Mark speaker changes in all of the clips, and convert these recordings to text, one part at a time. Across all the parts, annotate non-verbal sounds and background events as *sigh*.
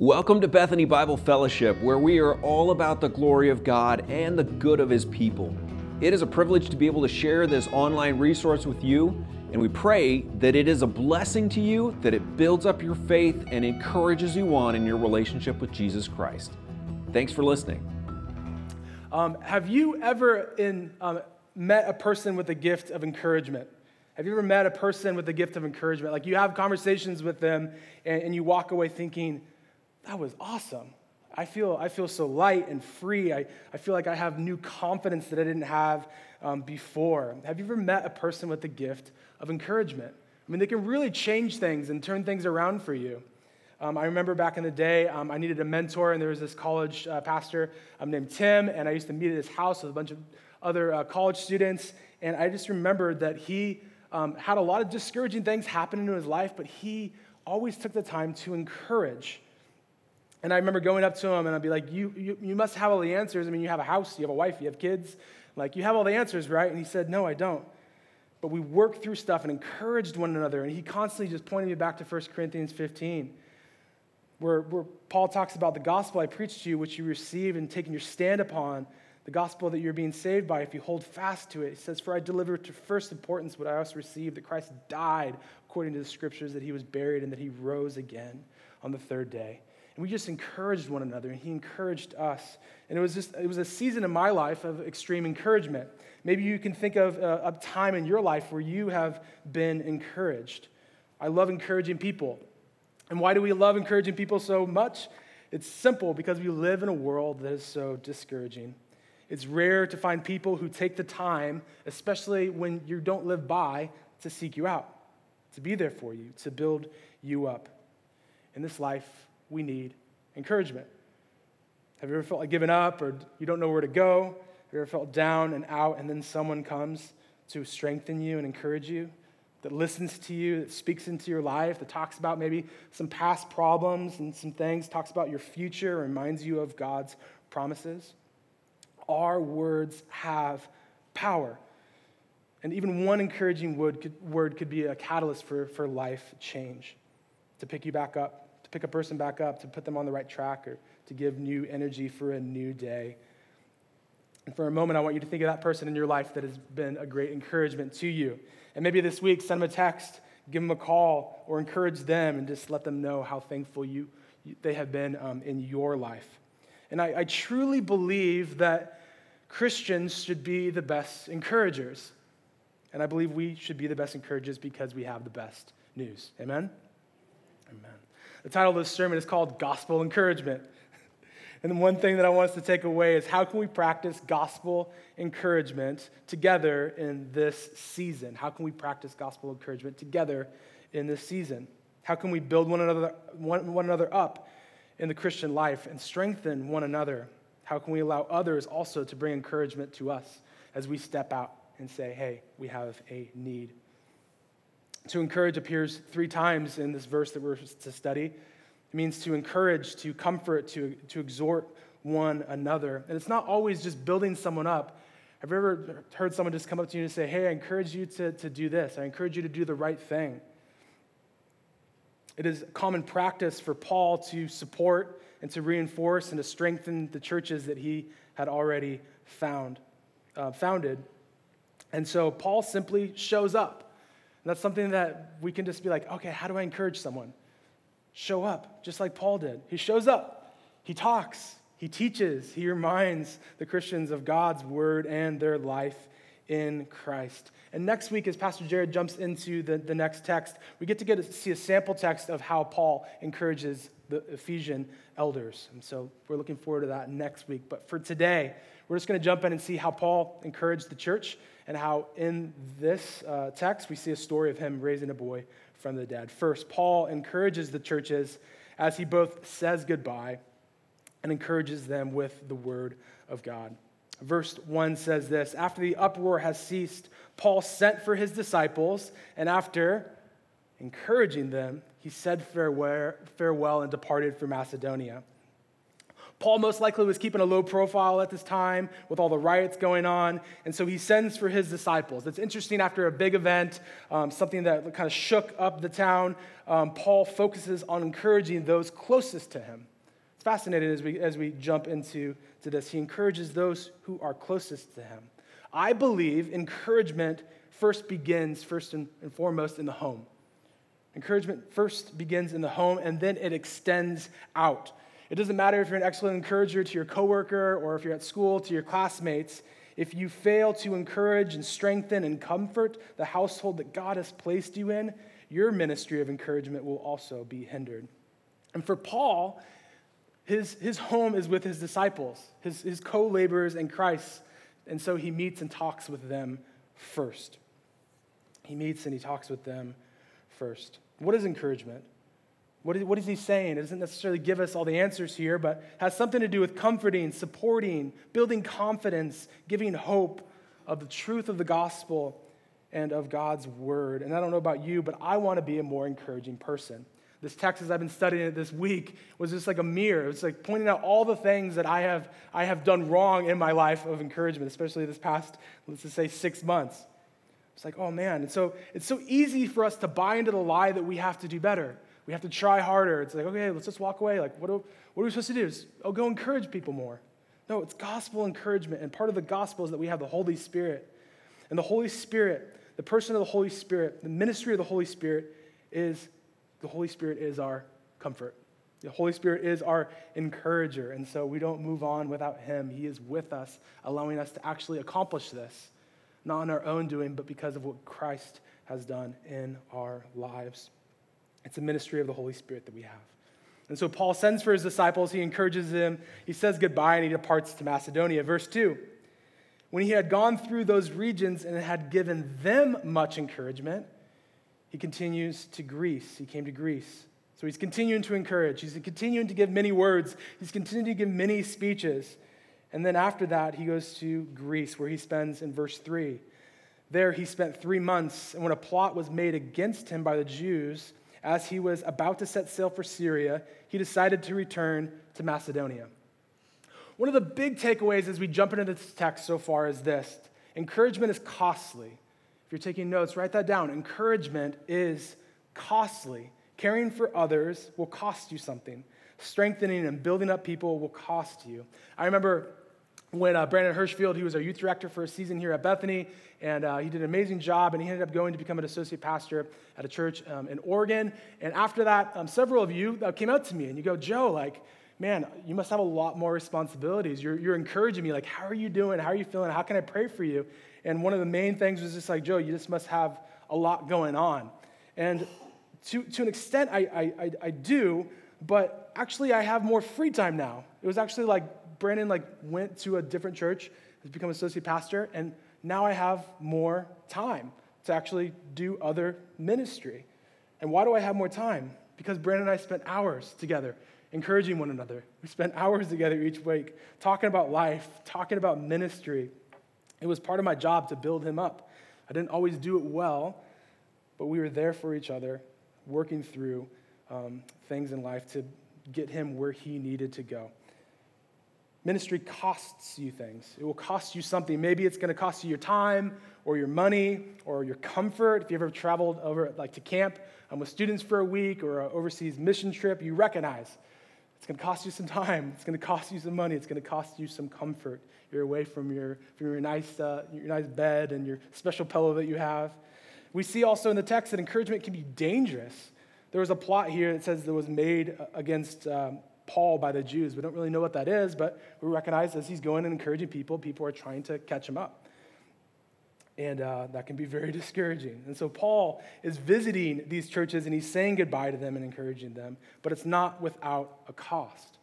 Speaker 1: Welcome to Bethany Bible Fellowship, where we are all about the glory of God and the good of His people. It is a privilege to be able to share this online resource with you, and we pray that it is a blessing to you, that it builds up your faith and encourages you on in your relationship with Jesus Christ. Thanks for listening.
Speaker 2: Um, have you ever in, um, met a person with the gift of encouragement? Have you ever met a person with the gift of encouragement? Like you have conversations with them and, and you walk away thinking, that was awesome. I feel, I feel so light and free. I, I feel like I have new confidence that I didn't have um, before. Have you ever met a person with the gift of encouragement? I mean, they can really change things and turn things around for you. Um, I remember back in the day, um, I needed a mentor, and there was this college uh, pastor um, named Tim, and I used to meet at his house with a bunch of other uh, college students. And I just remembered that he um, had a lot of discouraging things happen in his life, but he always took the time to encourage and I remember going up to him and I'd be like, you, you, you must have all the answers. I mean, you have a house, you have a wife, you have kids. Like, you have all the answers, right? And he said, No, I don't. But we worked through stuff and encouraged one another. And he constantly just pointed me back to 1 Corinthians 15, where, where Paul talks about the gospel I preached to you, which you received and taken your stand upon, the gospel that you're being saved by if you hold fast to it. He says, For I delivered to first importance what I also received that Christ died according to the scriptures, that he was buried, and that he rose again on the third day. And we just encouraged one another, and he encouraged us. And it was just, it was a season in my life of extreme encouragement. Maybe you can think of a, a time in your life where you have been encouraged. I love encouraging people. And why do we love encouraging people so much? It's simple because we live in a world that is so discouraging. It's rare to find people who take the time, especially when you don't live by, to seek you out, to be there for you, to build you up. In this life, we need encouragement. Have you ever felt like giving up or you don't know where to go? Have you ever felt down and out and then someone comes to strengthen you and encourage you? That listens to you, that speaks into your life, that talks about maybe some past problems and some things, talks about your future, reminds you of God's promises. Our words have power. And even one encouraging word could, be a catalyst for, for life change, to pick you back up pick a person back up, to put them on the right track, or to give new energy for a new day. And for a moment, I want you to think of that person in your life that has been a great encouragement to you. And maybe this week, send them a text, give them a call, or encourage them and just let them know how thankful you, they have been um, in your life. And I, I truly believe that Christians should be the best encouragers. And I believe we should be the best encouragers because we have the best news. Amen? Amen. The title of this sermon is called Gospel Encouragement. *laughs* And the one thing that I want us to take away is how can we practice gospel encouragement together in this season? How can we practice gospel encouragement together in this season? How can we build one another, one, one another up in the Christian life and strengthen one another? How can we allow others also to bring encouragement to us as we step out and say, hey, we have a need? To encourage appears three times in this verse that we're to study. It means to encourage, to comfort, to, to exhort one another. And it's not always just building someone up. Have you ever heard someone just come up to you and say, Hey, I encourage you to, to do this, I encourage you to do the right thing? It is common practice for Paul to support and to reinforce and to strengthen the churches that he had already found, uh, founded. And so Paul simply shows up. And that's something that we can just be like, okay, how do I encourage someone? Show up, just like Paul did. He shows up, he talks, he teaches, he reminds the Christians of God's word and their life in Christ. And next week, as Pastor Jared jumps into the, the next text, we get to get to see a sample text of how Paul encourages the Ephesian elders. And so we're looking forward to that next week. But for today, we're just going to jump in and see how Paul encouraged the church and how in this uh, text we see a story of him raising a boy from the dead. First, Paul encourages the churches as he both says goodbye and encourages them with the word of God. Verse 1 says this After the uproar has ceased, Paul sent for his disciples, and after encouraging them, he said farewell, farewell and departed for Macedonia. Paul most likely was keeping a low profile at this time with all the riots going on, and so he sends for his disciples. It's interesting after a big event, um, something that kind of shook up the town, um, Paul focuses on encouraging those closest to him. It's fascinating as we, as we jump into to this. He encourages those who are closest to him. I believe encouragement first begins, first and, and foremost, in the home. Encouragement first begins in the home and then it extends out. It doesn't matter if you're an excellent encourager to your coworker or if you're at school to your classmates. If you fail to encourage and strengthen and comfort the household that God has placed you in, your ministry of encouragement will also be hindered. And for Paul, his, his home is with his disciples, his, his co laborers in Christ. And so he meets and talks with them first. He meets and he talks with them first. What is encouragement? What is, what is he saying? It doesn't necessarily give us all the answers here, but has something to do with comforting, supporting, building confidence, giving hope of the truth of the gospel and of God's word. And I don't know about you, but I want to be a more encouraging person. This text, as I've been studying it this week, was just like a mirror. It's like pointing out all the things that I have, I have done wrong in my life of encouragement, especially this past, let's just say, six months. It's like, oh man. And so it's so easy for us to buy into the lie that we have to do better. We have to try harder. It's like, okay, let's just walk away. Like, what, do, what are we supposed to do? Is, oh, go encourage people more. No, it's gospel encouragement. And part of the gospel is that we have the Holy Spirit. And the Holy Spirit, the person of the Holy Spirit, the ministry of the Holy Spirit is the Holy Spirit is our comfort. The Holy Spirit is our encourager. And so we don't move on without Him. He is with us, allowing us to actually accomplish this, not on our own doing, but because of what Christ has done in our lives. It's a ministry of the Holy Spirit that we have. And so Paul sends for his disciples, he encourages them, he says goodbye, and he departs to Macedonia. Verse 2 When he had gone through those regions and had given them much encouragement, he continues to Greece. He came to Greece. So he's continuing to encourage. He's continuing to give many words. He's continuing to give many speeches. And then after that, he goes to Greece, where he spends in verse 3. There he spent three months, and when a plot was made against him by the Jews, as he was about to set sail for Syria, he decided to return to Macedonia. One of the big takeaways as we jump into this text so far is this encouragement is costly. If you're taking notes, write that down. Encouragement is costly. Caring for others will cost you something. Strengthening and building up people will cost you. I remember when uh, Brandon Hirschfield, he was our youth director for a season here at Bethany, and uh, he did an amazing job, and he ended up going to become an associate pastor at a church um, in Oregon. And after that, um, several of you uh, came out to me, and you go, Joe, like, man, you must have a lot more responsibilities. You're, you're encouraging me, like, how are you doing? How are you feeling? How can I pray for you? And one of the main things was just like, Joe, you just must have a lot going on. And to, to an extent, I, I, I do, but actually, I have more free time now. It was actually like Brandon like went to a different church, has become associate pastor, and now I have more time to actually do other ministry. And why do I have more time? Because Brandon and I spent hours together encouraging one another. We spent *laughs* hours together each week talking about life, talking about ministry. It was part of my job to build him up. I didn't always do it well, but we were there for each other, working through um, things in life to get him where he needed to go. Ministry costs you things. It will cost you something. Maybe it's going to cost you your time or your money or your comfort. If you ever traveled over like to camp um, with students for a week or an overseas mission trip, you recognize it's going to cost you some time. It's going to cost you some money. It's going to cost you some comfort. You're away from your, from your, nice, uh, your nice bed and your special pillow that you have. We see also in the text that encouragement can be dangerous. There was a plot here that says that was made against um, Paul by the Jews. We don't really know what that is, but we recognize as he's going and encouraging people, people are trying to catch him up. And uh, that can be very *laughs* discouraging. And so Paul is visiting these churches and he's saying goodbye to them and encouraging them, but it's not without a cost.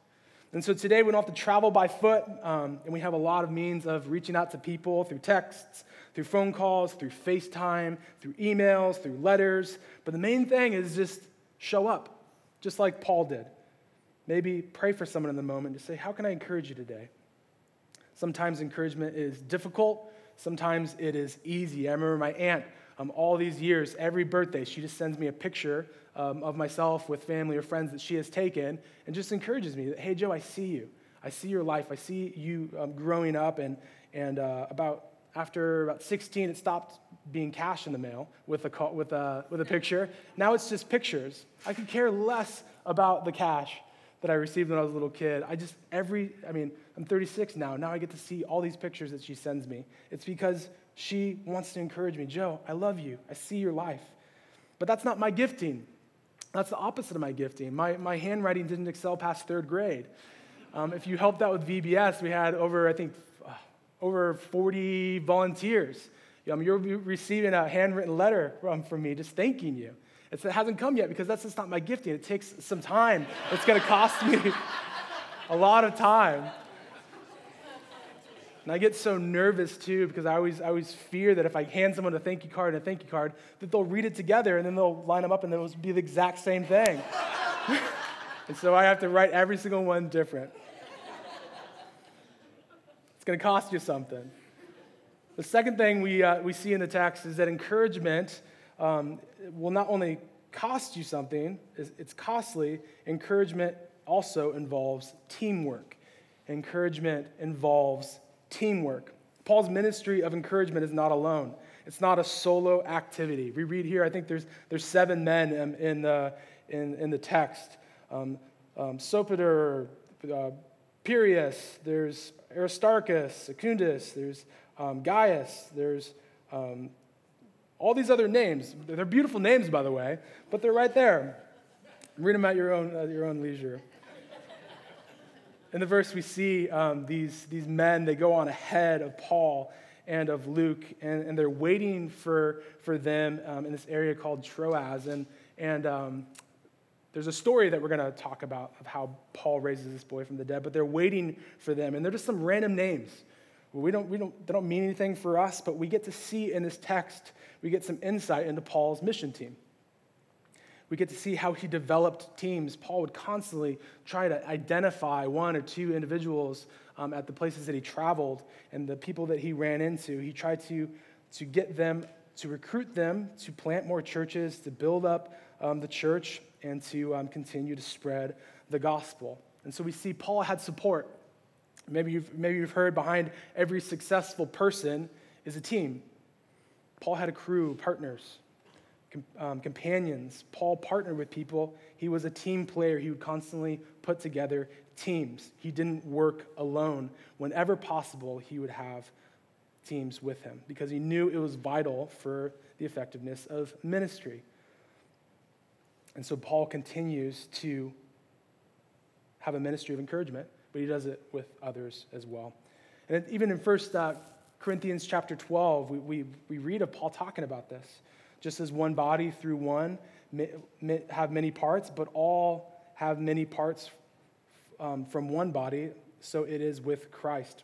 Speaker 2: And so today we don't have to travel by foot, um, and we have a lot of means of reaching out to people through texts, through phone calls, through FaceTime, through emails, through letters. But the main thing is just show up, just like Paul did. Maybe pray for someone in the moment to say, How can I encourage you today? Sometimes encouragement is difficult, sometimes it is easy. I remember my aunt, um, all these years, every birthday, she just sends me a picture um, of myself with family or friends that she has taken and just encourages me that, Hey, Joe, I see you. I see your life. I see you um, growing up. And, and uh, about after about 16, it stopped being cash in the mail with a, with, a, with a picture. Now it's just pictures. I could care less about the cash that I received when I was a little kid. I just, every, I mean, I'm 36 now. Now I get to see all these pictures that she sends me. It's because she wants to encourage me. Joe, I love you. I see your life. But that's not my gifting. That's the opposite of my gifting. My, my handwriting didn't excel past third grade. Um, if you helped out with VBS, we had over, I think, uh, over 40 volunteers. Um, you're receiving a handwritten letter from, from me just thanking you. It's, it hasn't come yet because that's just not my gifting. It takes some time. It's going to cost me *laughs* a lot of time. And I get so nervous too because I always, I always fear that if I hand someone a thank you card and a thank you card, that they'll read it together and then they'll line them up and it'll be the exact same thing. *laughs* and so I have to write every single one different. It's going to cost you something. The second thing we, uh, we see in the text is that encouragement um, will not only cost you something, it's costly, encouragement also involves teamwork. Encouragement involves teamwork. Paul's ministry of encouragement is not alone. It's not a solo activity. We read here, I think there's, there's seven men in, in, the, in, in the text. Um, um, Sopater, uh, Pyrrhus, there's Aristarchus, Secundus, there's um, Gaius, there's um, all these other names. They're beautiful names, by the way, but they're right there. Read them at your own, at your own leisure. In the verse, we see um, these, these men, they go on ahead of Paul and of Luke, and, and they're waiting for, for them um, in this area called Troas. And, and um, there's a story that we're going to talk about of how Paul raises this boy from the dead, but they're waiting for them. And they're just some random names. We don't, we don't, they don't mean anything for us, but we get to see in this text we get some insight into Paul's mission team. We get to see how he developed teams. Paul would constantly try to identify one or two individuals um, at the places that he traveled and the people that he ran into. He tried to, to get them, to recruit them, to plant more churches, to build up um, the church, and to um, continue to spread the gospel. And so we see Paul had support. Maybe you've, maybe you've heard behind every successful person is a team. Paul had a crew, partners, um, companions. Paul partnered with people. He was a team player. He would constantly put together teams. He didn't work alone. Whenever possible, he would have teams with him because he knew it was vital for the effectiveness of ministry. And so Paul continues to have a ministry of encouragement, but he does it with others as well. And even in First uh, Corinthians chapter 12, we, we, we read of Paul talking about this. Just as one body through one have many parts, but all have many parts um, from one body, so it is with Christ.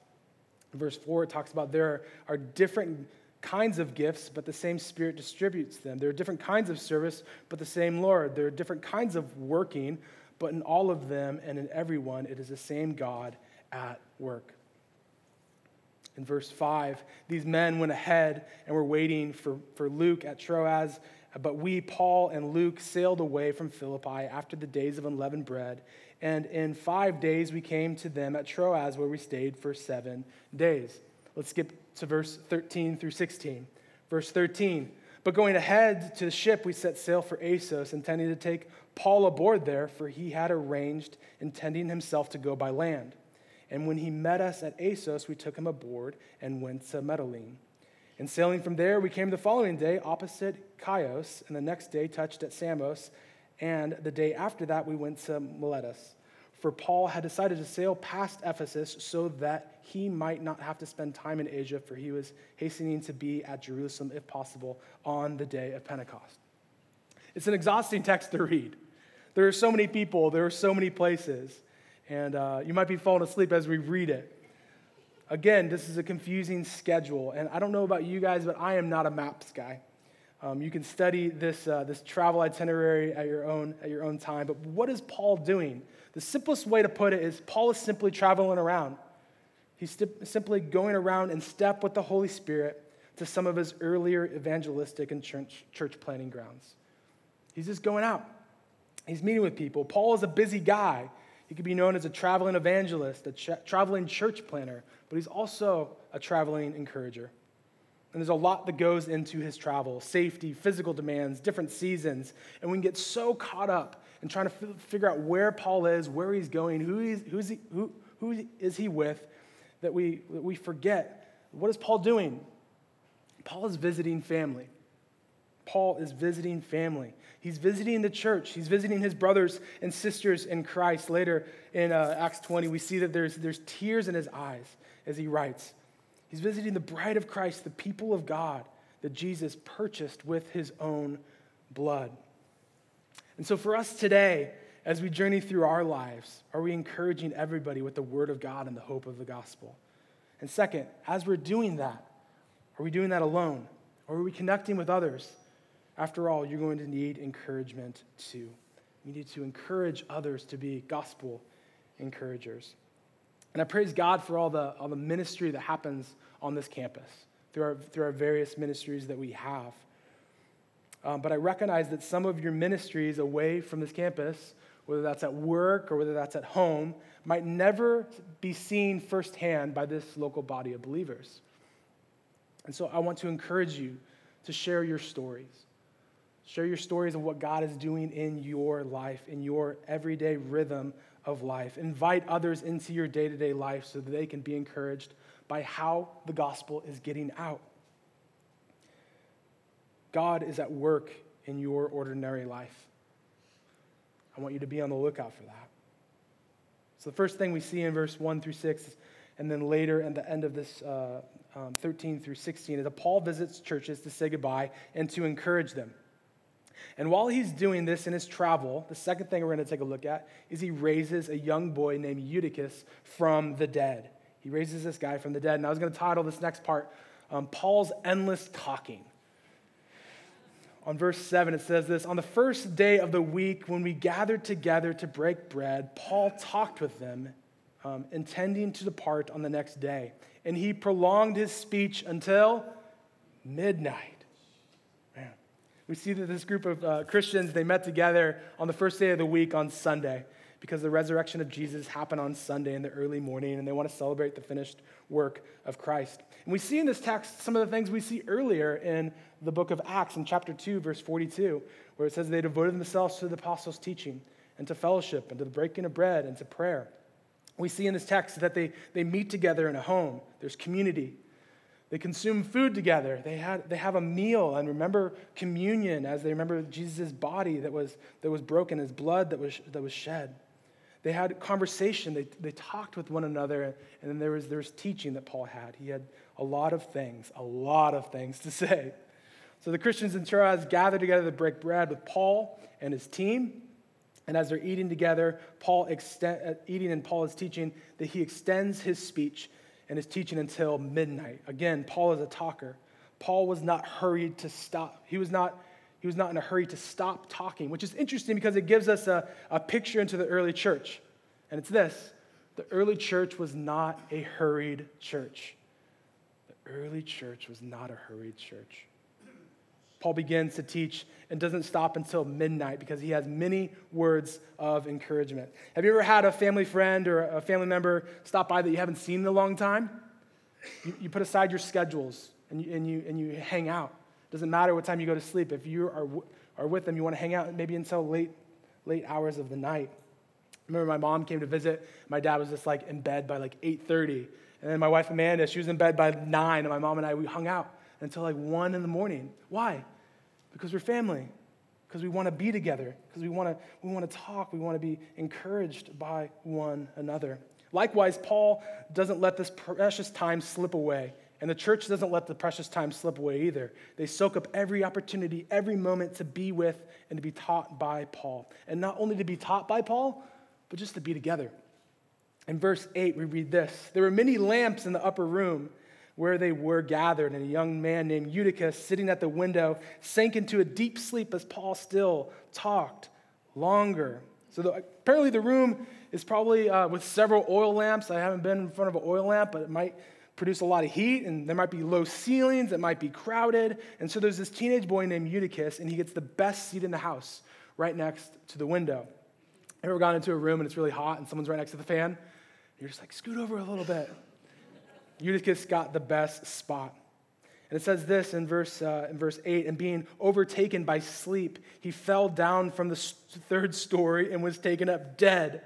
Speaker 2: Verse 4, it talks about there are different kinds of gifts, but the same Spirit distributes them. There are different kinds of service, but the same Lord. There are different kinds of working, but in all of them and in everyone, it is the same God at work in verse 5. These men went ahead and were waiting for, for Luke at Troas, but we, Paul and Luke, sailed away from Philippi after the days of unleavened bread. And in five days we came to them at Troas, where we stayed for seven days. Let's skip to verse 13 through 16. Verse 13. But going ahead to the ship, we set sail for Assos, intending to take Paul aboard there, for he had arranged, intending himself to go by land. And when he met us at Assos, we took him aboard and went to Mytilene. And sailing from there, we came the following day opposite Chios, and the next day touched at Samos, and the day after that, we went to Miletus. For Paul had decided to sail past Ephesus so that he might not have to spend time in Asia, for he was hastening to be at Jerusalem, if possible, on the day of Pentecost. It's an exhausting text to read. There are so many people, there are so many places and uh, you might be falling asleep as we read it. Again, this is a confusing schedule, and I don't know about you guys, but I am not a maps guy. Um, you can study this, uh, this travel itinerary at your, own, at your own time, but what is Paul doing? The simplest way to put it is Paul is simply traveling around. He's st- simply going around in step with the Holy Spirit to some of his earlier evangelistic and church, church planting grounds. He's just going out. He's meeting with people. Paul is a busy guy. He could be known as a traveling evangelist, a tra- traveling church planner, but he's also a traveling encourager. And there's a lot that goes into his travel safety, physical demands, different seasons. And we can get so caught up in trying to f- figure out where Paul is, where he's going, who, he's, who's he, who, who is he with, that we, that we forget. What is Paul doing? Paul is visiting family. Paul is visiting family. He's visiting the church. He's visiting his brothers and sisters in Christ. Later in uh, Acts 20, we see that there's, there's tears in his eyes as he writes. He's visiting the bride of Christ, the people of God that Jesus purchased with his own blood. And so for us today, as we journey through our lives, are we encouraging everybody with the word of God and the hope of the gospel? And second, as we're doing that, are we doing that alone? Or are we connecting with others? After all, you're going to need encouragement too. You need to encourage others to be gospel encouragers. And I praise God for all the, all the ministry that happens on this campus through our, through our various ministries that we have. Um, but I recognize that some of your ministries away from this campus, whether that's at work or whether that's at home, might never be seen firsthand by this local body of believers. And so I want to encourage you to share your stories. Share your stories of what God is doing in your life, in your everyday rhythm of life. Invite others into your day to day life so that they can be encouraged by how the gospel is getting out. God is at work in your ordinary life. I want you to be on the lookout for that. So, the first thing we see in verse 1 through 6, and then later at the end of this uh, um, 13 through 16, is that Paul visits churches to say goodbye and to encourage them. And while he's doing this in his travel, the second thing we're going to take a look at is he raises a young boy named Eutychus from the dead. He raises this guy from the dead. And I was going to title this next part um, Paul's Endless Talking. On verse 7, it says this On the first day of the week, when we gathered together to break bread, Paul talked with them, um, intending to depart on the next day. And he prolonged his speech until midnight we see that this group of uh, Christians, they met together on the first day of the week on Sunday because the resurrection of Jesus happened on Sunday in the early morning, and they want to celebrate the finished work of Christ. And we see in this text some of the things we see earlier in the book of Acts in chapter 2, verse 42, where it says they devoted themselves to the apostles' teaching and to fellowship and to the breaking of bread and to prayer. We see in this text that they, they meet together in a home, there's community, they consume food together. They, had, they have a meal and remember communion as they remember Jesus' body that was, that was broken, his blood that was, that was shed. They had conversation. They, they talked with one another. And then there was, there was teaching that Paul had. He had a lot of things, a lot of things to *laughs* say. So the Christians in Troas gather together to break bread with Paul and his team. And as they're eating together, Paul extend, uh, eating and Paul is teaching that he extends his speech and his teaching until midnight. Again, Paul is a talker. Paul was not hurried to stop. He was not, he was not in a hurry to stop talking, which is interesting because it gives us a, a picture into the early church. And it's this the early church was not a hurried church. The early church was not a hurried church. Paul begins to teach and doesn't stop until midnight because he has many words of encouragement. Have you ever had a family friend or a family member stop by that you haven't seen in a long time? You, you put aside your schedules and you, and, you, and you hang out. Doesn't matter what time you go to sleep. If you are, are with them, you want to hang out maybe until late, late hours of the night. I remember my mom came to visit. My dad was just like in bed by like 8.30. And then my wife Amanda, she was in bed by 9, and my mom and I, we hung out until like 1 in the morning. Why? Because we're family. Because we want to be together. Because we want to we want to talk. We want to be encouraged by one another. Likewise, Paul doesn't let this precious time slip away. And the church doesn't let the precious time slip away either. They soak up every opportunity, every moment to be with and to be taught by Paul. And not only to be taught by Paul, but just to be together. In verse 8, we read this There were many lamps in the upper room where they were gathered, and a young man named Eutychus, sitting at the window, sank into a deep sleep as Paul still talked longer. So the, apparently, the room is probably uh, with several oil lamps. I haven't been in front of an oil lamp, but it might produce a lot of heat, and there might be low ceilings, it might be crowded. And so there's this teenage boy named Eutychus, and he gets the best seat in the house right next to the window. Ever gone into a room and it's really hot and someone's right next to the fan? You're just like, scoot over a little bit. Just got the best spot. And it says this in verse, uh, in verse 8 and being overtaken by sleep, he fell down from the third story and was taken up dead.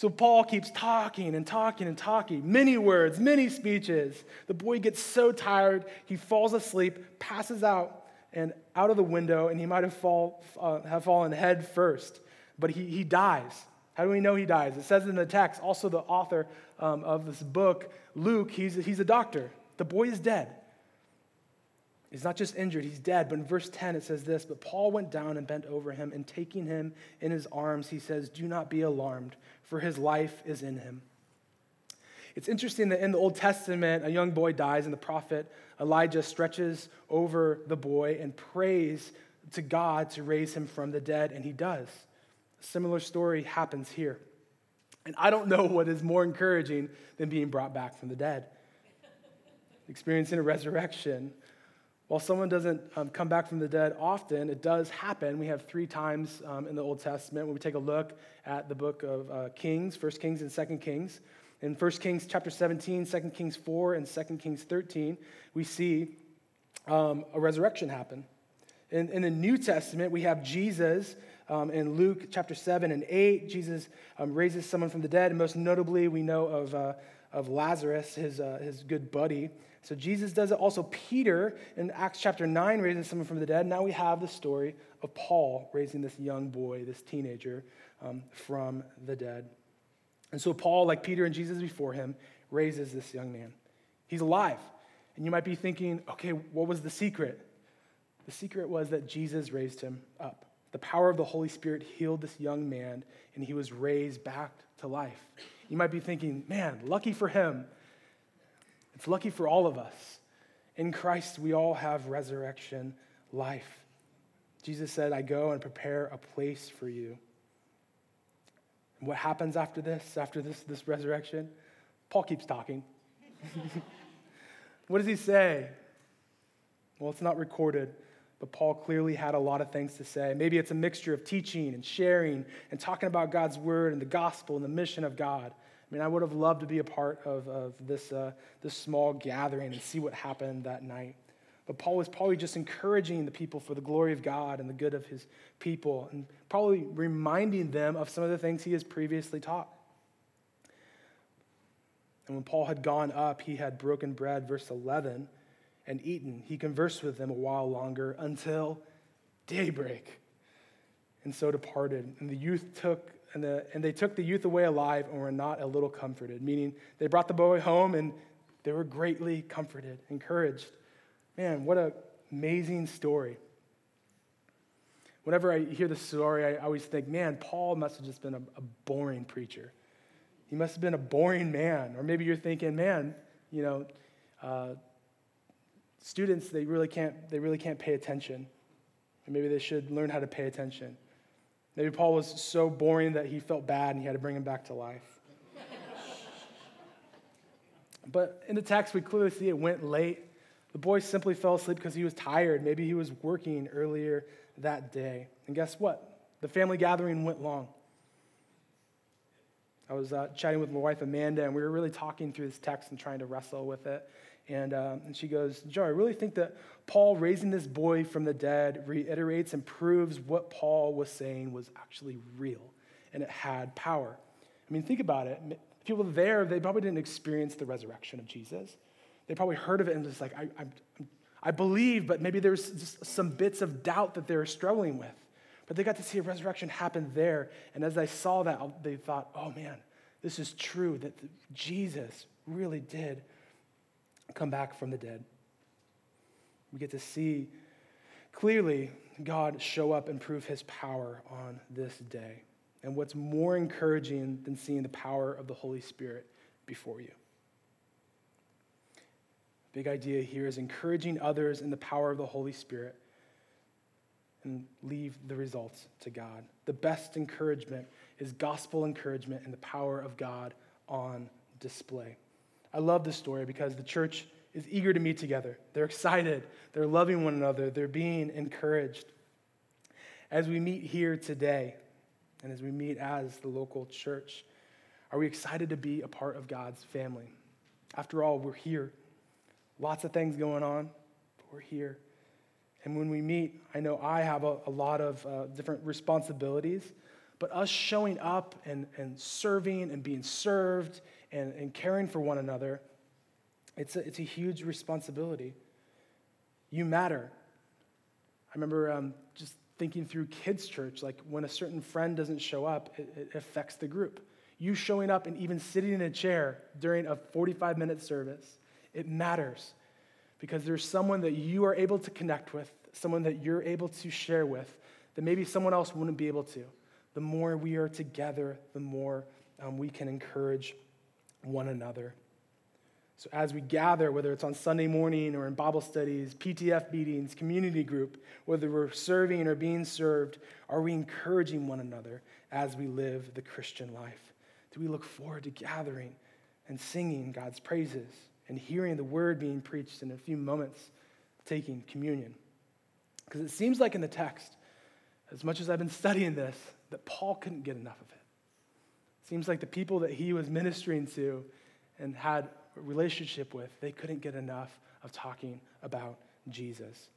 Speaker 2: So Paul keeps talking and talking and talking, many words, many speeches. The boy gets so tired, he falls asleep, passes out and out of the window, and he might have, fall, uh, have fallen head first, but he, he dies. How do we know he dies? It says in the text, also the author um, of this book, Luke, he's, he's a doctor. The boy is dead. He's not just injured, he's dead. But in verse 10, it says this But Paul went down and bent over him, and taking him in his arms, he says, Do not be alarmed, for his life is in him. It's interesting that in the Old Testament, a young boy dies, and the prophet Elijah stretches over the boy and prays to God to raise him from the dead, and he does. A similar story happens here. And I don't know what is more encouraging than being brought back from the dead, experiencing a resurrection. While someone doesn't um, come back from the dead often, it does happen. We have three times um, in the Old Testament when we take a look at the book of uh, Kings, 1 Kings and 2 Kings. In 1 Kings chapter 17, 2 Kings 4, and 2 Kings 13, we see um, a resurrection happen. In, in, the New Testament, we have Jesus um, in Luke chapter 7 and 8. Jesus um, raises someone from the dead, and most notably, we know of, uh, of Lazarus, his, uh, his good buddy. So Jesus does it. Also, Peter in Acts chapter 9 raising someone from the dead. Now we have the story of Paul raising this young boy, this teenager, um, from the dead. And so, Paul, like Peter and Jesus before him, raises this young man. He's alive. And you might be thinking, okay, what was the secret? The secret was that Jesus raised him up. The power of the Holy Spirit healed this young man, and he was raised back to life. You might be thinking, man, lucky for him. It's lucky for all of us. In Christ, we all have resurrection life. Jesus said, I go and prepare a place for you. What happens after this, after this, this resurrection? Paul keeps talking. *laughs* what does he say? Well, it's not recorded, but Paul clearly had a lot of things to say. Maybe it's a mixture of teaching and sharing and talking about God's word and the gospel and the mission of God. I mean, I would have loved to be a part of, of this, uh, this small gathering and see what happened that night. But Paul was probably just encouraging the people for the glory of God and the good of his people, and probably reminding them of some of the things he has previously taught. And when Paul had gone up, he had broken bread, verse 11, and eaten. He conversed with them a while longer until daybreak, and so departed. And the youth took and, the, and they took the youth away alive and were not a little comforted, meaning they brought the boy home and they were greatly comforted, encouraged. Man, what an amazing story. Whenever I hear this story, I always think, man, Paul must have just been a, a boring preacher. He must have been a boring man. Or maybe you're thinking, man, you know, uh, students, they really, can't, they really can't pay attention. And maybe they should learn how to pay attention. Maybe Paul was so boring that he felt bad and he had to bring him back to life. *laughs* but in the text, we clearly see it went late. The boy simply fell asleep because he was tired. Maybe he was working earlier that day. And guess what? The family gathering went long. I was uh, chatting with my wife Amanda, and we were really talking through this text and trying to wrestle with it. And, uh, and she goes, Joe, I really think that Paul raising this boy from the dead reiterates and proves what Paul was saying was actually real and it had power. I mean, think about it. People there, they probably didn't experience the resurrection of Jesus. They probably heard of it and just like, I, I, I believe, but maybe there's just some bits of doubt that they're struggling with. But they got to see a resurrection happen there. And as they saw that, they thought, oh man, this is true that Jesus really did come back from the dead. We get to see clearly God show up and prove his power on this day. And what's more encouraging than seeing the power of the Holy Spirit before you? Big idea here is encouraging others in the power of the Holy Spirit and leave the results to God. The best encouragement is gospel encouragement and the power of God on display. I love this story because the church is eager to meet together. They're excited, they're loving one another, they're being encouraged. As we meet here today, and as we meet as the local church? Are we excited to be a part of God's family? After all, we're here. Lots of things going on, but we're here. And when we meet, I know I have a, a lot of uh, different responsibilities, but us showing up and, and serving and being served and, and caring for one another, it's a, it's a huge responsibility. You matter. I remember um, just thinking through kids' church, like when a certain friend doesn't show up, it, it affects the group. You showing up and even sitting in a chair during a 45 minute service, it matters because there's someone that you are able to connect with, someone that you're able to share with, that maybe someone else wouldn't be able to. The more we are together, the more um, we can encourage one another. So, as we gather, whether it's on Sunday morning or in Bible studies, PTF meetings, community group, whether we're serving or being served, are we encouraging one another as we live the Christian life? Do we look forward to gathering and singing God's praises and hearing the word being preached in a few moments, taking communion? Because it seems like in the text, as much as I've been studying this, that Paul couldn't get enough of it. Seems like the people that he was ministering to and had a relationship with, they couldn't get enough of talking about Jesus.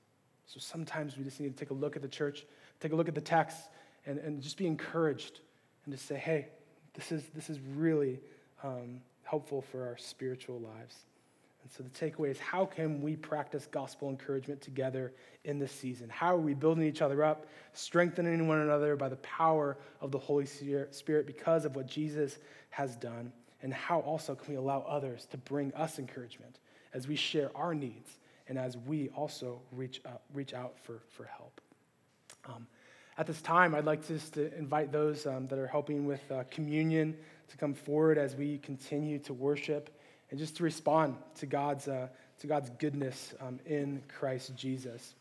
Speaker 2: So sometimes we just need to take a look at the church, take a look at the text, and, and just be encouraged and just say, hey, this is, this is really um, helpful for our spiritual lives. And so the takeaway is how can we practice gospel encouragement together in this season? How are we building each other up, strengthening one another by the power of the Holy Spirit because of what Jesus has done? and how also can we allow others to bring us encouragement as we share our needs and as we also reach, up, reach out for, for help. Um, at this time, I'd like just to invite those um, that are helping with uh, communion to come forward as we continue to worship and just to respond to God's, uh, to God's goodness um, in Christ Jesus.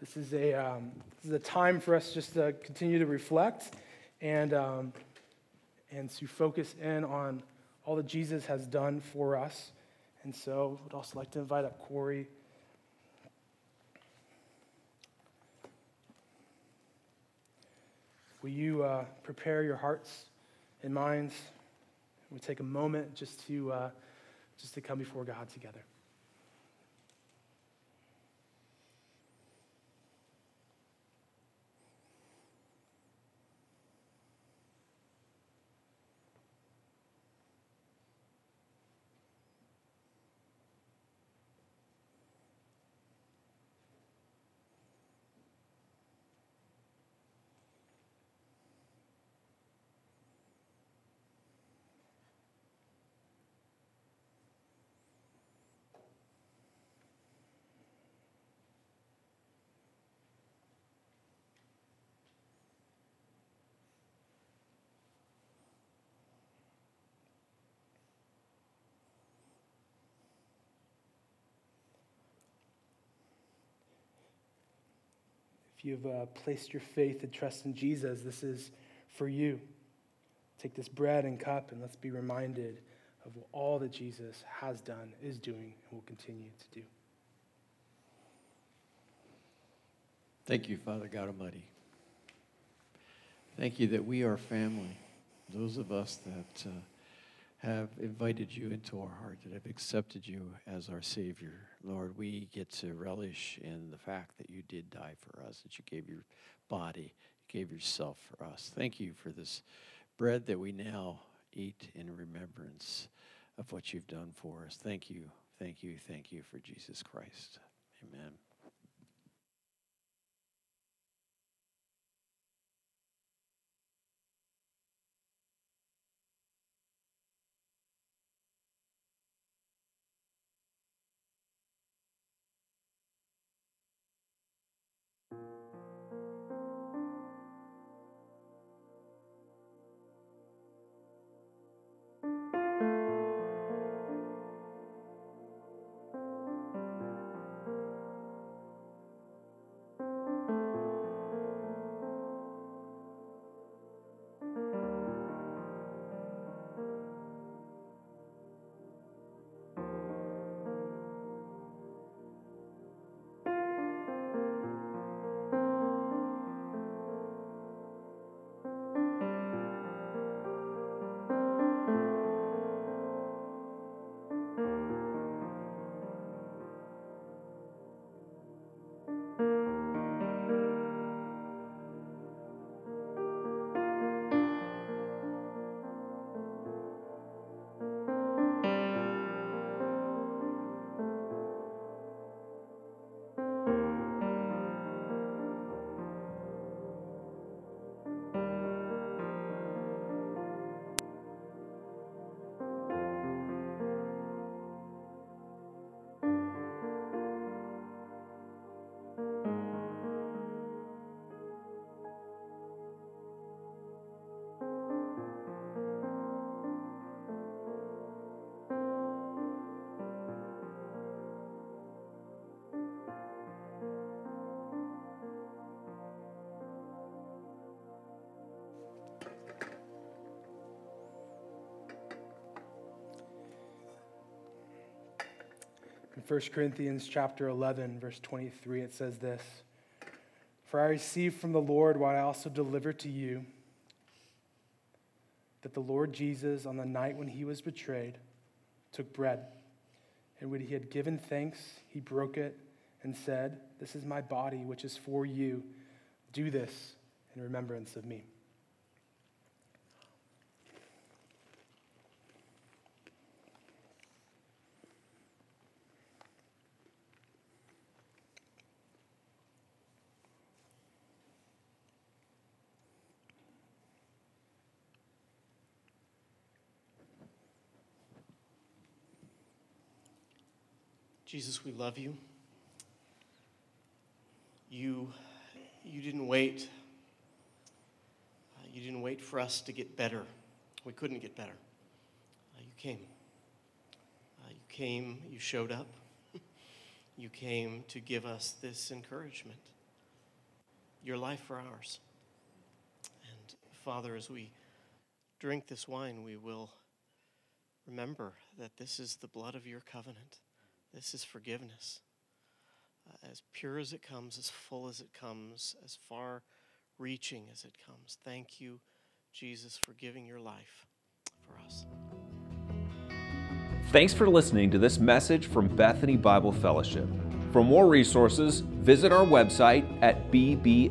Speaker 2: This is a, um, this is a time for us just to continue to reflect and, um, and to focus in on all that Jesus has done for us. And so I would also like to invite up Corey. Will you uh, prepare your hearts and minds? We take a moment just to, uh, just to come before God together. If you've uh, placed your faith and trust in Jesus, this is for you. Take this bread and cup and let's be reminded of all that Jesus has done, is doing, and will continue to do.
Speaker 3: Thank you, Father God Almighty. Thank you that we are family. Those of us that uh, have invited you into our heart, that have accepted you as our Savior. Lord, we get to relish in the fact that you did die for us, that you gave your body, you gave yourself for us. Thank you for this bread that we now eat in remembrance of what you've done for us. Thank you, thank you, thank you for Jesus Christ. Amen.
Speaker 2: 1 Corinthians chapter 11, verse 23, it says this For I received from the Lord what I also delivered to you that the Lord Jesus, on the night when he was betrayed, took bread. And when he had given thanks, he broke it and said, This is my body, which is for you. Do this in remembrance of me.
Speaker 4: Jesus, we love you. You, you didn't wait. Uh, you didn't wait for us to get better. We couldn't get better. Uh, you came. Uh, you came, you showed up. you came to give us this encouragement. Your life for ours. And Father, as we drink this wine, we will remember that this is the blood of your covenant. This is forgiveness. Uh, as pure as it comes, as full as it comes, as far reaching as it comes. Thank you, Jesus, for giving your life for us.
Speaker 1: Thanks for listening to this message from Bethany Bible Fellowship. For more resources, visit our website at bbfoc.org.